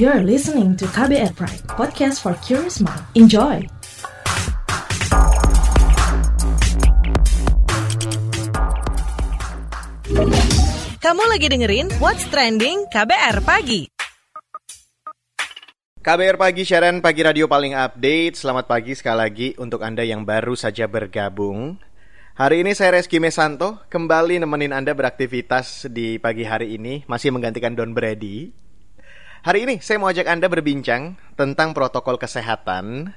You're listening to KBR Pride, podcast for curious mind. Enjoy! Kamu lagi dengerin What's Trending KBR Pagi. KBR Pagi, siaran pagi radio paling update. Selamat pagi sekali lagi untuk Anda yang baru saja bergabung. Hari ini saya Reski Mesanto kembali nemenin Anda beraktivitas di pagi hari ini, masih menggantikan Don Brady. Hari ini saya mau ajak Anda berbincang tentang protokol kesehatan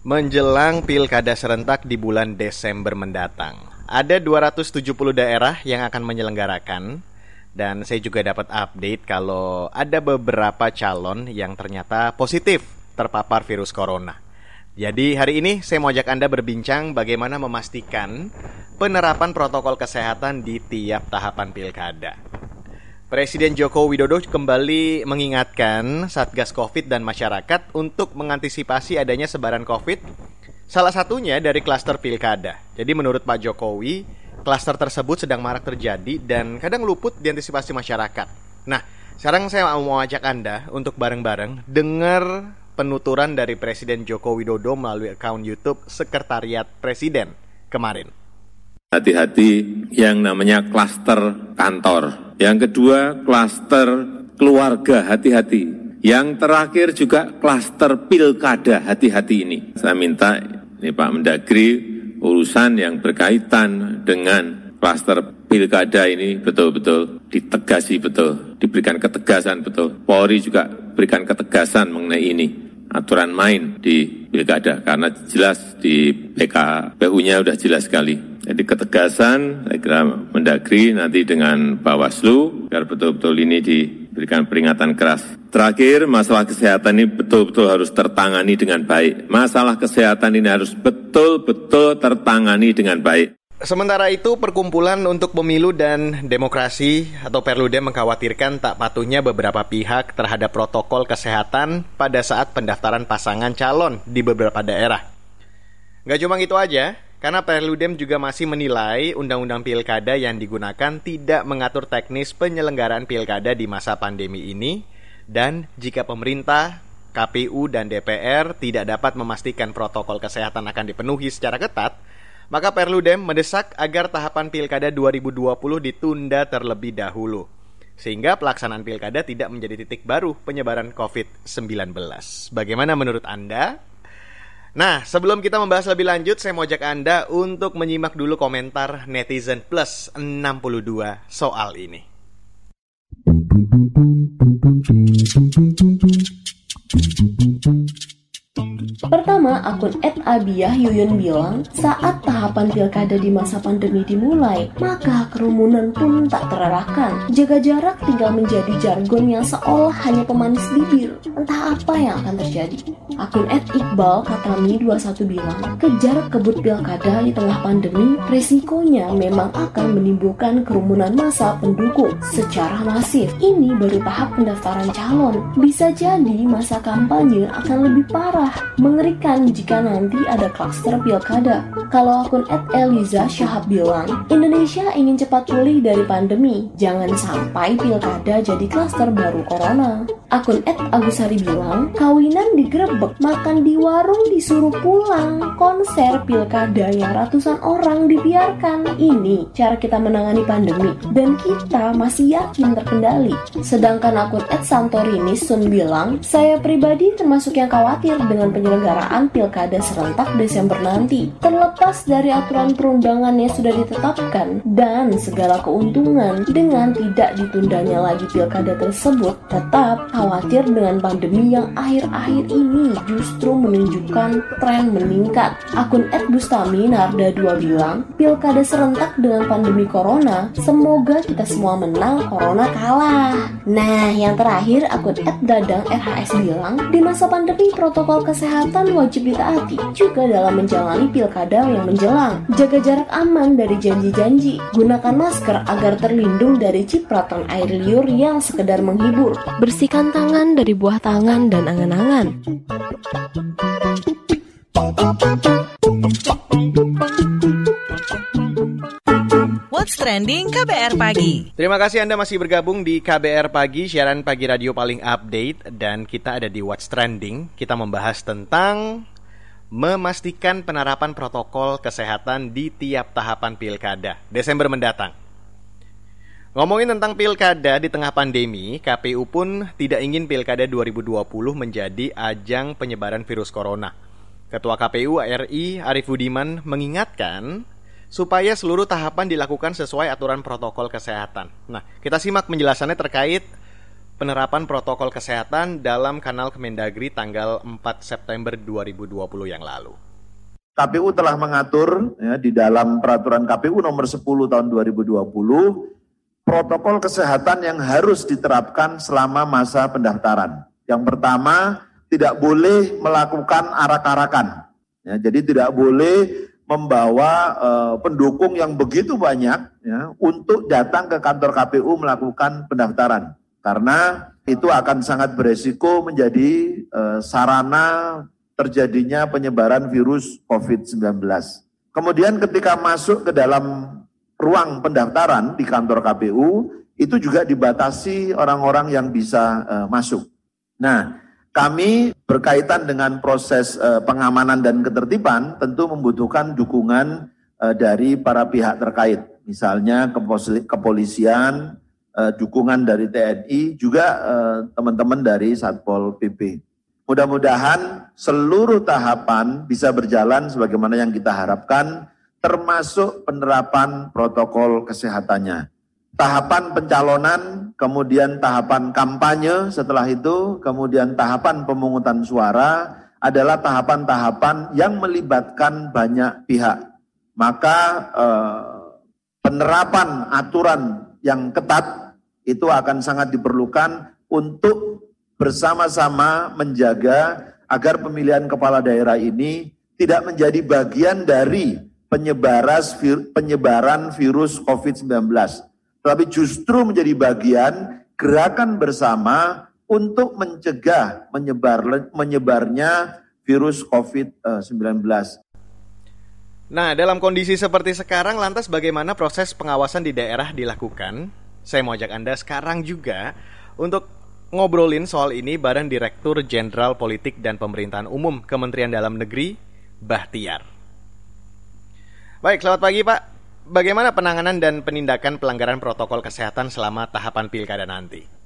menjelang pilkada serentak di bulan Desember mendatang. Ada 270 daerah yang akan menyelenggarakan dan saya juga dapat update kalau ada beberapa calon yang ternyata positif terpapar virus corona. Jadi hari ini saya mau ajak Anda berbincang bagaimana memastikan penerapan protokol kesehatan di tiap tahapan pilkada. Presiden Joko Widodo kembali mengingatkan Satgas Covid dan masyarakat untuk mengantisipasi adanya sebaran Covid Salah satunya dari klaster pilkada. Jadi menurut Pak Jokowi, klaster tersebut sedang marak terjadi dan kadang luput diantisipasi masyarakat. Nah, sekarang saya mau ajak Anda untuk bareng-bareng dengar penuturan dari Presiden Joko Widodo melalui akun YouTube Sekretariat Presiden kemarin. Hati-hati yang namanya klaster kantor. Yang kedua, klaster keluarga, hati-hati. Yang terakhir juga klaster pilkada, hati-hati ini. Saya minta ini Pak Mendagri, urusan yang berkaitan dengan klaster pilkada ini betul-betul ditegasi betul, diberikan ketegasan betul. Polri juga berikan ketegasan mengenai ini aturan main di pilkada karena jelas di PKPU-nya sudah jelas sekali. Jadi ketegasan saya kira Mendagri nanti dengan Bawaslu biar betul-betul ini diberikan peringatan keras. Terakhir, masalah kesehatan ini betul-betul harus tertangani dengan baik. Masalah kesehatan ini harus betul-betul tertangani dengan baik. Sementara itu, Perkumpulan untuk Pemilu dan Demokrasi atau Perludem mengkhawatirkan tak patuhnya beberapa pihak terhadap protokol kesehatan pada saat pendaftaran pasangan calon di beberapa daerah. Gak cuma itu aja, karena Perludem juga masih menilai undang-undang pilkada yang digunakan tidak mengatur teknis penyelenggaraan pilkada di masa pandemi ini dan jika pemerintah, KPU dan DPR tidak dapat memastikan protokol kesehatan akan dipenuhi secara ketat, maka Perludem mendesak agar tahapan Pilkada 2020 ditunda terlebih dahulu sehingga pelaksanaan pilkada tidak menjadi titik baru penyebaran COVID-19. Bagaimana menurut Anda? Nah, sebelum kita membahas lebih lanjut, saya mau ajak Anda untuk menyimak dulu komentar netizen plus 62 soal ini. Akun @abiyah Yuyun bilang, saat tahapan pilkada di masa pandemi dimulai, maka kerumunan pun tak terarahkan. Jaga jarak tinggal menjadi jargon yang seolah hanya pemanis bibir. Entah apa yang akan terjadi. Akun @iqbal katami 21 bilang, kejar kebut pilkada di tengah pandemi, resikonya memang akan menimbulkan kerumunan masa pendukung secara masif. Ini baru tahap pendaftaran calon. Bisa jadi masa kampanye akan lebih parah Mengerikan jika nanti ada klaster pilkada. Kalau akun Ed Eliza Syahab bilang, Indonesia ingin cepat pulih dari pandemi. Jangan sampai pilkada jadi klaster baru corona. Akun Ed Agusari bilang, kawinan digerebek, makan di warung disuruh pulang. Konser pilkada yang ratusan orang dibiarkan. Ini cara kita menangani pandemi. Dan kita masih yakin terkendali. Sedangkan akun Ed Santorini Sun bilang, saya pribadi termasuk yang khawatir dengan penyelenggaraan penyelenggaraan pilkada serentak Desember nanti. Terlepas dari aturan perundangan yang sudah ditetapkan dan segala keuntungan dengan tidak ditundanya lagi pilkada tersebut, tetap khawatir dengan pandemi yang akhir-akhir ini justru menunjukkan tren meningkat. Akun Ed Bustami Narda 2 bilang, pilkada serentak dengan pandemi corona, semoga kita semua menang, corona kalah. Nah, yang terakhir akun Ed Dadang RHS bilang, di masa pandemi protokol kesehatan wajib ditaati juga dalam menjalani pilkada yang menjelang. Jaga jarak aman dari janji-janji. Gunakan masker agar terlindung dari cipratan air liur yang sekedar menghibur. Bersihkan tangan dari buah tangan dan angan-angan. What's Trending KBR Pagi. Terima kasih Anda masih bergabung di KBR Pagi, siaran pagi radio paling update dan kita ada di What's Trending. Kita membahas tentang memastikan penerapan protokol kesehatan di tiap tahapan pilkada Desember mendatang. Ngomongin tentang pilkada di tengah pandemi, KPU pun tidak ingin pilkada 2020 menjadi ajang penyebaran virus corona. Ketua KPU RI Arief Budiman mengingatkan supaya seluruh tahapan dilakukan sesuai aturan protokol kesehatan. Nah, kita simak penjelasannya terkait penerapan protokol kesehatan dalam kanal Kemendagri tanggal 4 September 2020 yang lalu. KPU telah mengatur ya, di dalam peraturan KPU nomor 10 tahun 2020 protokol kesehatan yang harus diterapkan selama masa pendaftaran. Yang pertama, tidak boleh melakukan arak-arakan. Ya, jadi tidak boleh membawa uh, pendukung yang begitu banyak ya, untuk datang ke kantor KPU melakukan pendaftaran karena itu akan sangat beresiko menjadi uh, sarana terjadinya penyebaran virus COVID-19. Kemudian ketika masuk ke dalam ruang pendaftaran di kantor KPU itu juga dibatasi orang-orang yang bisa uh, masuk. Nah, kami berkaitan dengan proses uh, pengamanan dan ketertiban tentu membutuhkan dukungan dari para pihak terkait, misalnya kepolisian, uh, dukungan dari TNI, juga teman-teman uh, dari Satpol PP. Mudah-mudahan seluruh tahapan bisa berjalan sebagaimana yang kita harapkan, termasuk penerapan protokol kesehatannya tahapan pencalonan, kemudian tahapan kampanye setelah itu, kemudian tahapan pemungutan suara adalah tahapan-tahapan yang melibatkan banyak pihak. Maka eh, penerapan aturan yang ketat itu akan sangat diperlukan untuk bersama-sama menjaga agar pemilihan kepala daerah ini tidak menjadi bagian dari penyebaran virus COVID-19 tapi justru menjadi bagian gerakan bersama untuk mencegah menyebar menyebarnya virus COVID-19. Nah, dalam kondisi seperti sekarang, lantas bagaimana proses pengawasan di daerah dilakukan? Saya mau ajak Anda sekarang juga untuk ngobrolin soal ini bareng Direktur Jenderal Politik dan Pemerintahan Umum Kementerian Dalam Negeri, Bahtiar. Baik, selamat pagi Pak. Bagaimana penanganan dan penindakan pelanggaran protokol kesehatan selama tahapan pilkada nanti?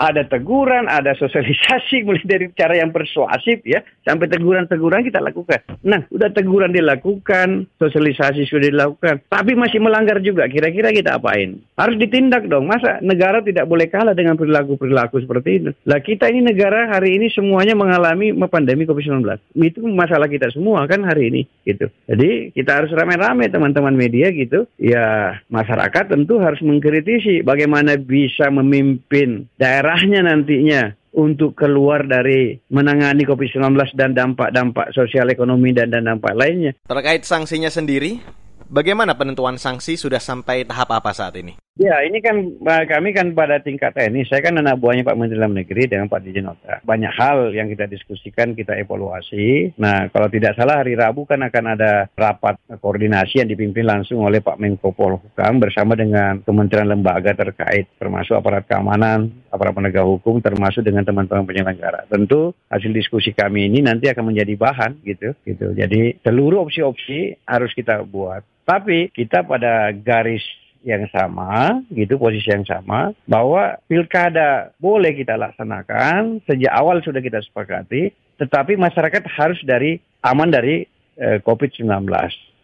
Ada teguran, ada sosialisasi mulai dari cara yang persuasif ya sampai teguran-teguran kita lakukan. Nah, udah teguran dilakukan, sosialisasi sudah dilakukan, tapi masih melanggar juga. Kira-kira kita apain? Harus ditindak dong. Masa negara tidak boleh kalah dengan perilaku-perilaku seperti itu? Lah kita ini negara hari ini semuanya mengalami pandemi COVID-19. Itu masalah kita semua kan hari ini gitu. Jadi kita harus rame-rame teman-teman media gitu. Ya masyarakat tentu harus mengkritisi bagaimana bisa memimpin daerah arahnya nantinya untuk keluar dari menangani COVID-19 dan dampak-dampak sosial ekonomi dan, dan dampak lainnya. Terkait sanksinya sendiri, bagaimana penentuan sanksi sudah sampai tahap apa saat ini? Ya, ini kan kami kan pada tingkat teknis. Saya kan anak buahnya Pak Menteri Dalam Negeri dengan Pak Dirjen Nota. Banyak hal yang kita diskusikan, kita evaluasi. Nah, kalau tidak salah hari Rabu kan akan ada rapat koordinasi yang dipimpin langsung oleh Pak Menko Polhukam bersama dengan kementerian lembaga terkait, termasuk aparat keamanan, aparat penegak hukum, termasuk dengan teman-teman penyelenggara. Tentu hasil diskusi kami ini nanti akan menjadi bahan gitu. gitu. Jadi seluruh opsi-opsi harus kita buat. Tapi kita pada garis yang sama, gitu posisi yang sama, bahwa pilkada boleh kita laksanakan sejak awal sudah kita sepakati, tetapi masyarakat harus dari aman dari eh, COVID-19.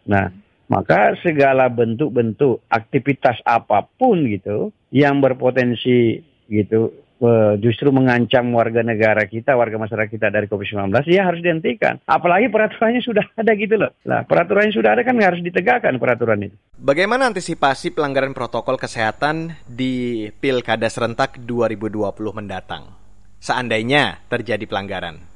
Nah, maka segala bentuk-bentuk aktivitas apa pun gitu yang berpotensi gitu justru mengancam warga negara kita, warga masyarakat kita dari COVID-19, ya harus dihentikan. Apalagi peraturannya sudah ada gitu loh. Nah, peraturannya sudah ada kan harus ditegakkan peraturan itu. Bagaimana antisipasi pelanggaran protokol kesehatan di Pilkada serentak 2020 mendatang? Seandainya terjadi pelanggaran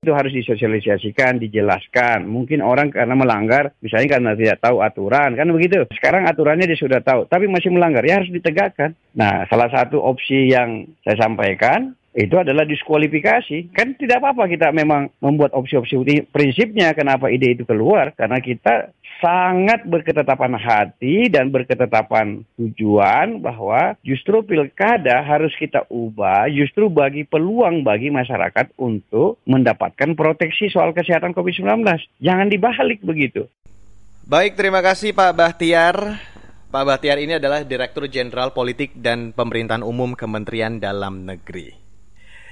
itu harus disosialisasikan, dijelaskan. Mungkin orang karena melanggar, misalnya karena tidak tahu aturan, kan begitu. Sekarang aturannya dia sudah tahu, tapi masih melanggar, ya harus ditegakkan. Nah, salah satu opsi yang saya sampaikan itu adalah diskualifikasi. Kan tidak apa-apa kita memang membuat opsi-opsi prinsipnya kenapa ide itu keluar karena kita sangat berketetapan hati dan berketetapan tujuan bahwa justru pilkada harus kita ubah justru bagi peluang bagi masyarakat untuk mendapatkan proteksi soal kesehatan COVID-19. Jangan dibalik begitu. Baik, terima kasih Pak Bahtiar. Pak Bahtiar ini adalah Direktur Jenderal Politik dan Pemerintahan Umum Kementerian Dalam Negeri.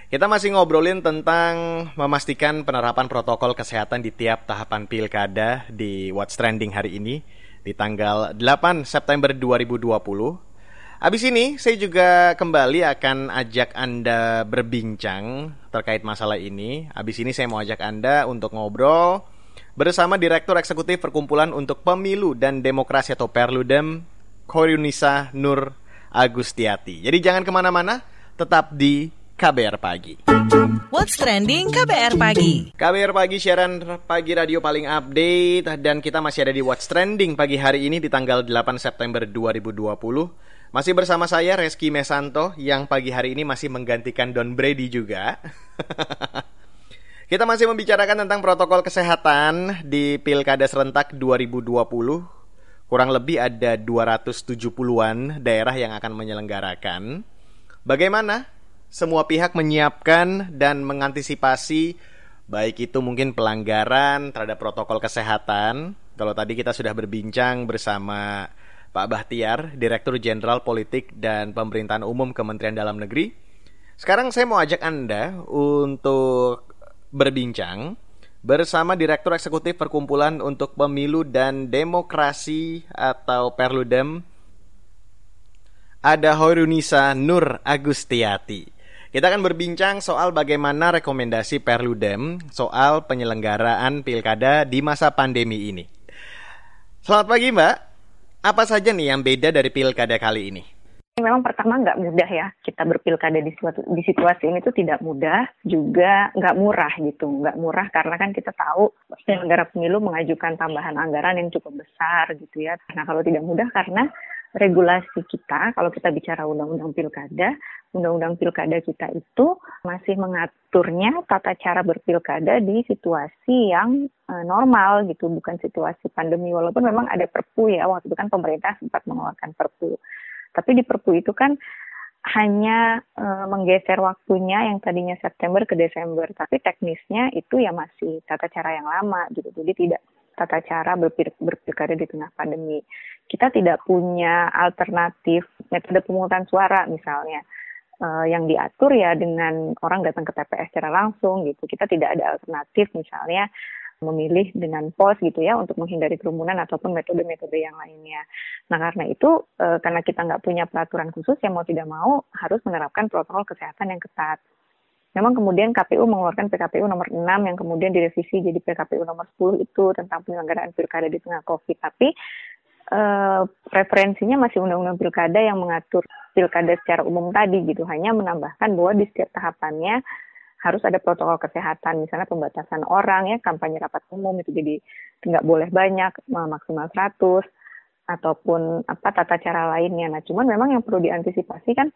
Kita masih ngobrolin tentang memastikan penerapan protokol kesehatan di tiap tahapan pilkada di What's Trending hari ini di tanggal 8 September 2020. Habis ini saya juga kembali akan ajak Anda berbincang terkait masalah ini. Habis ini saya mau ajak Anda untuk ngobrol bersama Direktur Eksekutif Perkumpulan untuk Pemilu dan Demokrasi atau Perludem, Korunisa Nur Agustiati. Jadi jangan ke mana-mana, tetap di KBR Pagi. What's Trending KBR Pagi. KBR Pagi siaran pagi radio paling update dan kita masih ada di What's Trending pagi hari ini di tanggal 8 September 2020. Masih bersama saya Reski Mesanto yang pagi hari ini masih menggantikan Don Brady juga. kita masih membicarakan tentang protokol kesehatan di Pilkada serentak 2020. Kurang lebih ada 270-an daerah yang akan menyelenggarakan. Bagaimana semua pihak menyiapkan dan mengantisipasi baik itu mungkin pelanggaran terhadap protokol kesehatan. Kalau tadi kita sudah berbincang bersama Pak Bahtiar, Direktur Jenderal Politik dan Pemerintahan Umum Kementerian Dalam Negeri. Sekarang saya mau ajak Anda untuk berbincang bersama Direktur Eksekutif Perkumpulan untuk Pemilu dan Demokrasi atau Perludem ada Horunisa Nur Agustiati. Kita akan berbincang soal bagaimana rekomendasi Perludem soal penyelenggaraan pilkada di masa pandemi ini. Selamat pagi Mbak, apa saja nih yang beda dari pilkada kali ini? Memang pertama nggak mudah ya kita berpilkada di, suatu, di situasi ini tuh tidak mudah, juga nggak murah gitu, nggak murah karena kan kita tahu penyelenggara pemilu mengajukan tambahan anggaran yang cukup besar gitu ya. Nah kalau tidak mudah karena regulasi kita, kalau kita bicara undang-undang pilkada, undang-undang pilkada kita itu masih mengaturnya tata cara berpilkada di situasi yang uh, normal gitu, bukan situasi pandemi. Walaupun memang ada perpu ya, waktu itu kan pemerintah sempat mengeluarkan perpu. Tapi di perpu itu kan hanya uh, menggeser waktunya yang tadinya September ke Desember, tapi teknisnya itu ya masih tata cara yang lama gitu. Jadi tidak tata cara berpil berpilkada di tengah pandemi. Kita tidak punya alternatif metode pemungutan suara misalnya uh, yang diatur ya dengan orang datang ke TPS secara langsung gitu. Kita tidak ada alternatif misalnya memilih dengan pos gitu ya untuk menghindari kerumunan ataupun metode-metode yang lainnya. Nah karena itu e, karena kita nggak punya peraturan khusus yang mau tidak mau harus menerapkan protokol kesehatan yang ketat. Memang kemudian KPU mengeluarkan PKPU nomor 6 yang kemudian direvisi jadi PKPU nomor 10 itu tentang penyelenggaraan pilkada di tengah COVID. Tapi eh, referensinya masih undang-undang pilkada yang mengatur pilkada secara umum tadi gitu. Hanya menambahkan bahwa di setiap tahapannya harus ada protokol kesehatan, misalnya pembatasan orang ya, kampanye rapat umum itu jadi nggak boleh banyak, maksimal 100 ataupun apa tata cara lainnya. Nah, cuman memang yang perlu diantisipasi kan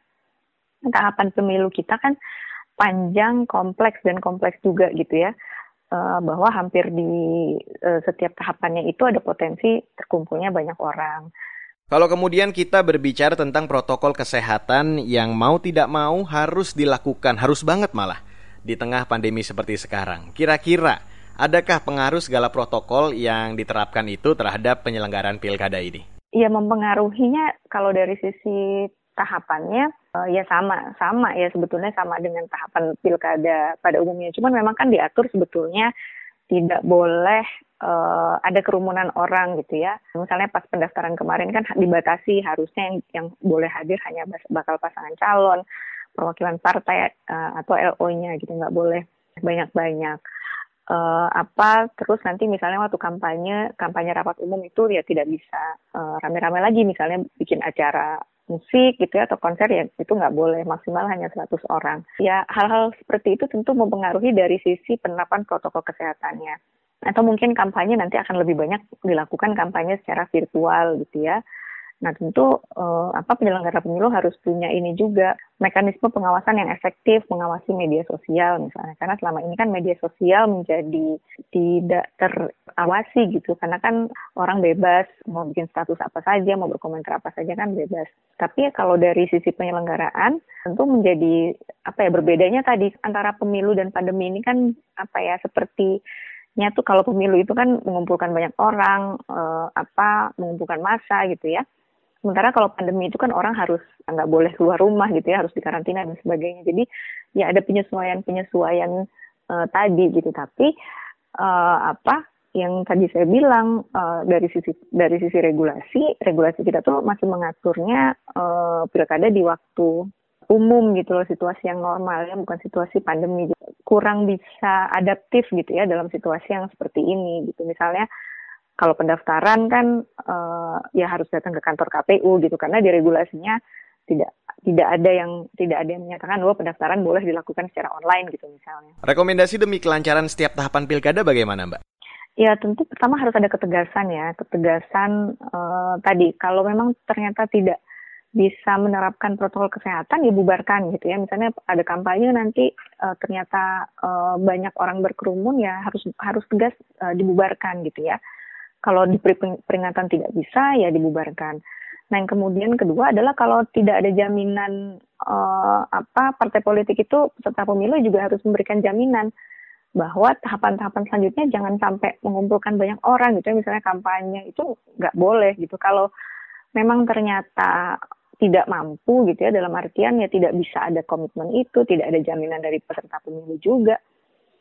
tahapan pemilu kita kan panjang, kompleks dan kompleks juga gitu ya. Uh, bahwa hampir di uh, setiap tahapannya itu ada potensi terkumpulnya banyak orang. Kalau kemudian kita berbicara tentang protokol kesehatan yang mau tidak mau harus dilakukan, harus banget malah di tengah pandemi seperti sekarang. Kira-kira adakah pengaruh segala protokol yang diterapkan itu terhadap penyelenggaraan pilkada ini? Ya mempengaruhinya kalau dari sisi tahapannya uh, ya sama sama ya sebetulnya sama dengan tahapan pilkada pada umumnya. Cuman memang kan diatur sebetulnya tidak boleh uh, ada kerumunan orang gitu ya. Misalnya pas pendaftaran kemarin kan dibatasi harusnya yang yang boleh hadir hanya bakal pasangan calon perwakilan partai uh, atau LO-nya gitu nggak boleh banyak-banyak. Uh, apa terus nanti misalnya waktu kampanye kampanye rapat umum itu ya tidak bisa rame-rame uh, lagi misalnya bikin acara musik gitu ya atau konser ya itu nggak boleh maksimal hanya 100 orang. Ya hal-hal seperti itu tentu mempengaruhi dari sisi penerapan protokol kesehatannya. Atau mungkin kampanye nanti akan lebih banyak dilakukan kampanye secara virtual gitu ya. Nah, tentu eh, apa penyelenggara pemilu harus punya ini juga mekanisme pengawasan yang efektif mengawasi media sosial misalnya karena selama ini kan media sosial menjadi tidak terawasi gitu karena kan orang bebas mau bikin status apa saja mau berkomentar apa saja kan bebas. Tapi ya kalau dari sisi penyelenggaraan tentu menjadi apa ya berbedanya tadi antara pemilu dan pandemi ini kan apa ya seperti nya tuh kalau pemilu itu kan mengumpulkan banyak orang, eh, apa mengumpulkan massa gitu ya. Sementara kalau pandemi itu kan orang harus nggak boleh keluar rumah gitu ya, harus dikarantina dan sebagainya. Jadi ya ada penyesuaian-penyesuaian uh, tadi gitu. Tapi uh, apa yang tadi saya bilang uh, dari sisi dari sisi regulasi, regulasi kita tuh masih mengaturnya uh, pilkada di waktu umum gitu loh situasi yang normal ya bukan situasi pandemi kurang bisa adaptif gitu ya dalam situasi yang seperti ini gitu misalnya kalau pendaftaran kan uh, ya harus datang ke kantor KPU gitu karena di regulasinya tidak tidak ada yang tidak ada yang menyatakan bahwa pendaftaran boleh dilakukan secara online gitu misalnya. Rekomendasi demi kelancaran setiap tahapan pilkada bagaimana, Mbak? Ya tentu pertama harus ada ketegasan ya, ketegasan uh, tadi kalau memang ternyata tidak bisa menerapkan protokol kesehatan ya bubarkan gitu ya misalnya ada kampanye nanti uh, ternyata uh, banyak orang berkerumun ya harus harus tegas uh, dibubarkan gitu ya kalau diberi peringatan tidak bisa, ya dibubarkan. Nah, yang kemudian kedua adalah kalau tidak ada jaminan uh, apa partai politik itu peserta pemilu juga harus memberikan jaminan bahwa tahapan-tahapan selanjutnya jangan sampai mengumpulkan banyak orang gitu ya. Misalnya kampanye itu nggak boleh gitu. Kalau memang ternyata tidak mampu gitu ya dalam artian ya tidak bisa ada komitmen itu tidak ada jaminan dari peserta pemilu juga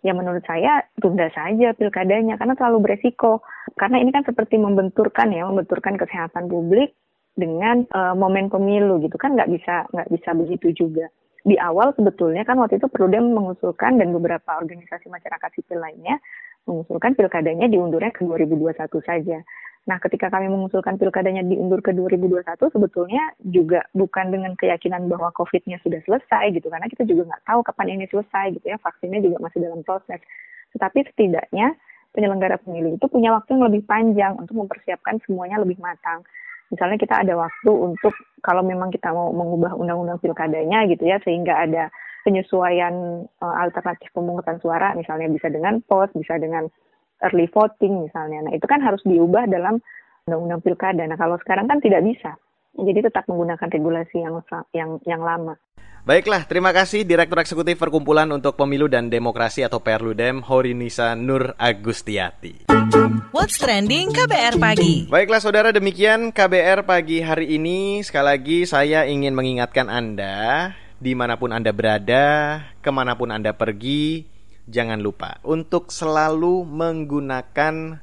ya menurut saya tunda saja pilkadanya karena terlalu beresiko. Karena ini kan seperti membenturkan ya, membenturkan kesehatan publik dengan uh, momen pemilu gitu kan nggak bisa nggak bisa begitu juga. Di awal sebetulnya kan waktu itu Perludem mengusulkan dan beberapa organisasi masyarakat sipil lainnya mengusulkan pilkadanya diundurnya ke 2021 saja. Nah, ketika kami mengusulkan pilkadanya diundur ke 2021, sebetulnya juga bukan dengan keyakinan bahwa COVID-nya sudah selesai gitu, karena kita juga nggak tahu kapan ini selesai gitu ya, vaksinnya juga masih dalam proses. Tetapi setidaknya penyelenggara pemilu itu punya waktu yang lebih panjang untuk mempersiapkan semuanya lebih matang. Misalnya kita ada waktu untuk kalau memang kita mau mengubah undang-undang pilkadanya gitu ya, sehingga ada penyesuaian uh, alternatif pemungutan suara, misalnya bisa dengan pos, bisa dengan early voting misalnya. Nah, itu kan harus diubah dalam undang-undang pilkada. Nah, kalau sekarang kan tidak bisa. Jadi tetap menggunakan regulasi yang yang yang lama. Baiklah, terima kasih Direktur Eksekutif Perkumpulan untuk Pemilu dan Demokrasi atau Perludem, Horinisa Nur Agustiati. What's trending KBR pagi? Baiklah saudara, demikian KBR pagi hari ini. Sekali lagi saya ingin mengingatkan Anda, di mana pun Anda berada, ke mana pun Anda pergi, jangan lupa untuk selalu menggunakan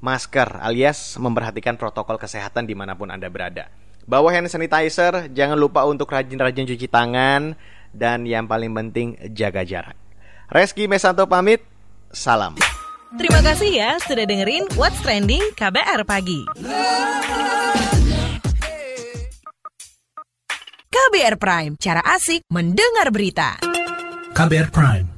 masker alias memperhatikan protokol kesehatan di mana pun Anda berada. Bawa hand sanitizer, jangan lupa untuk rajin-rajin cuci tangan, dan yang paling penting jaga jarak. Reski Mesanto pamit, salam. Terima kasih ya sudah dengerin What's Trending KBR Pagi. KBR Prime, cara asik mendengar berita. KBR Prime,